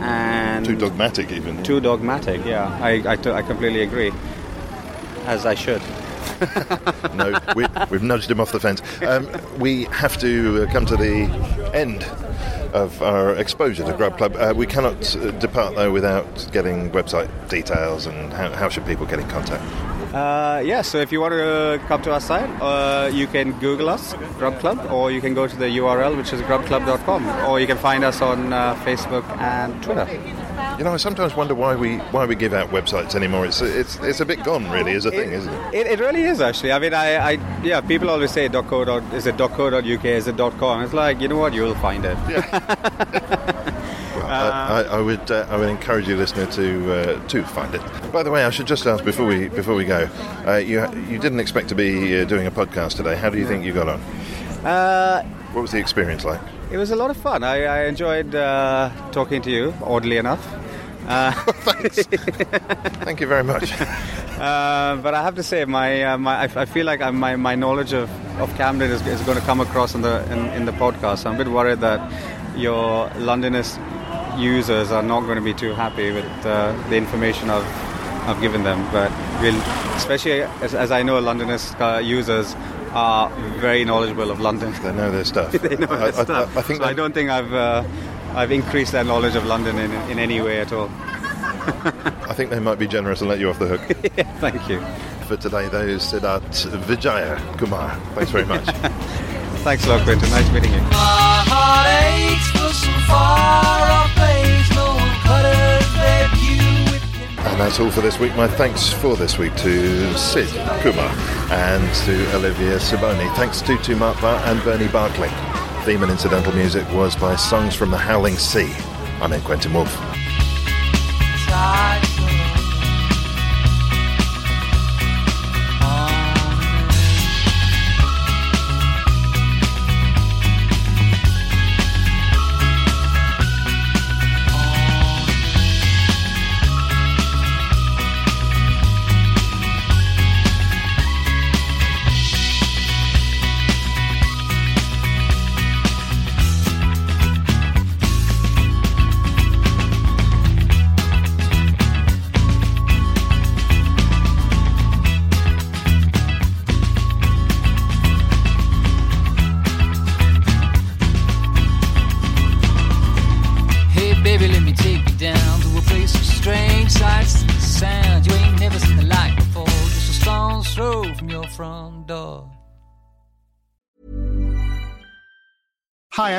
and Too dogmatic, even. too dogmatic. Yeah, I I, t- I completely agree, as I should. No, we, we've nudged him off the fence. Um, we have to uh, come to the end of our exposure to Grub Club. Uh, we cannot uh, depart, though, without getting website details and how, how should people get in contact. Uh, yeah, so if you want to come to our site, uh, you can Google us, Grub Club, or you can go to the URL, which is grubclub.com, or you can find us on Facebook and Twitter. You know, I sometimes wonder why we why we give out websites anymore. It's it's it's a bit gone, really, as a thing, isn't it? It, it really is actually. I mean, I, I yeah, people always say .co. Dot, is it .co.uk? Is it .com? It's like you know what, you'll find it. [LAUGHS] Well, I, I, I would uh, I would encourage you, listener, to uh, to find it. By the way, I should just ask before we before we go. Uh, you you didn't expect to be uh, doing a podcast today. How do you think you got on? Uh, What was the experience like? it was a lot of fun. I, I enjoyed uh, talking to you, oddly enough. Uh, [LAUGHS] Thank you very much. [LAUGHS] Uh, but I have to say, my, uh, my I, I feel like I'm, my, my knowledge of, of Camden is, is going to come across in the in, in the podcast. I'm a bit worried that your Londonist users are not going to be too happy with uh, the information I've I've given them. But we'll, especially as, as I know, Londonist uh, users are very knowledgeable of London. They know their stuff. [LAUGHS] they know I, their I- stuff. I, think so I don't think I've uh, I've increased their knowledge of London in, in any way at all. I think they might be generous and let you off the hook. [LAUGHS] Thank you. For today, those Siddharth Vijaya Kumar. Thanks very much. [LAUGHS] Thanks a lot, Quentin. Nice meeting you. My heart aches for some far off place. No cutters their view with And that's all for this week. My thanks for this week to Sid Kumar and to Olivia Siboni. Thanks to, to and Bernie Barclay. Theme and incidental music was by Songs from the Howling Sea. I'm N. Quentin Woolf.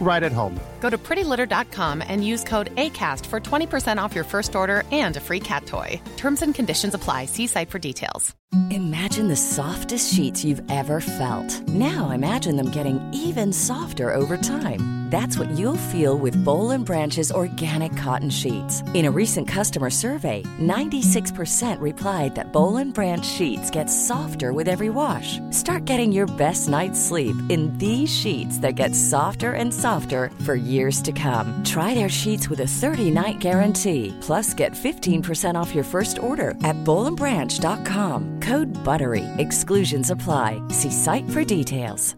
right at home. Go to prettylitter.com and use code ACAST for 20% off your first order and a free cat toy. Terms and conditions apply. See site for details. Imagine the softest sheets you've ever felt. Now imagine them getting even softer over time. That's what you'll feel with Boll and Branch's organic cotton sheets. In a recent customer survey, 96% replied that Boll and Branch sheets get softer with every wash. Start getting your best night's sleep in these sheets that get softer and softer for years to come. Try their sheets with a 30-night guarantee. Plus, get 15% off your first order at bollandbranch.com. Code BUTTERY. Exclusions apply. See site for details.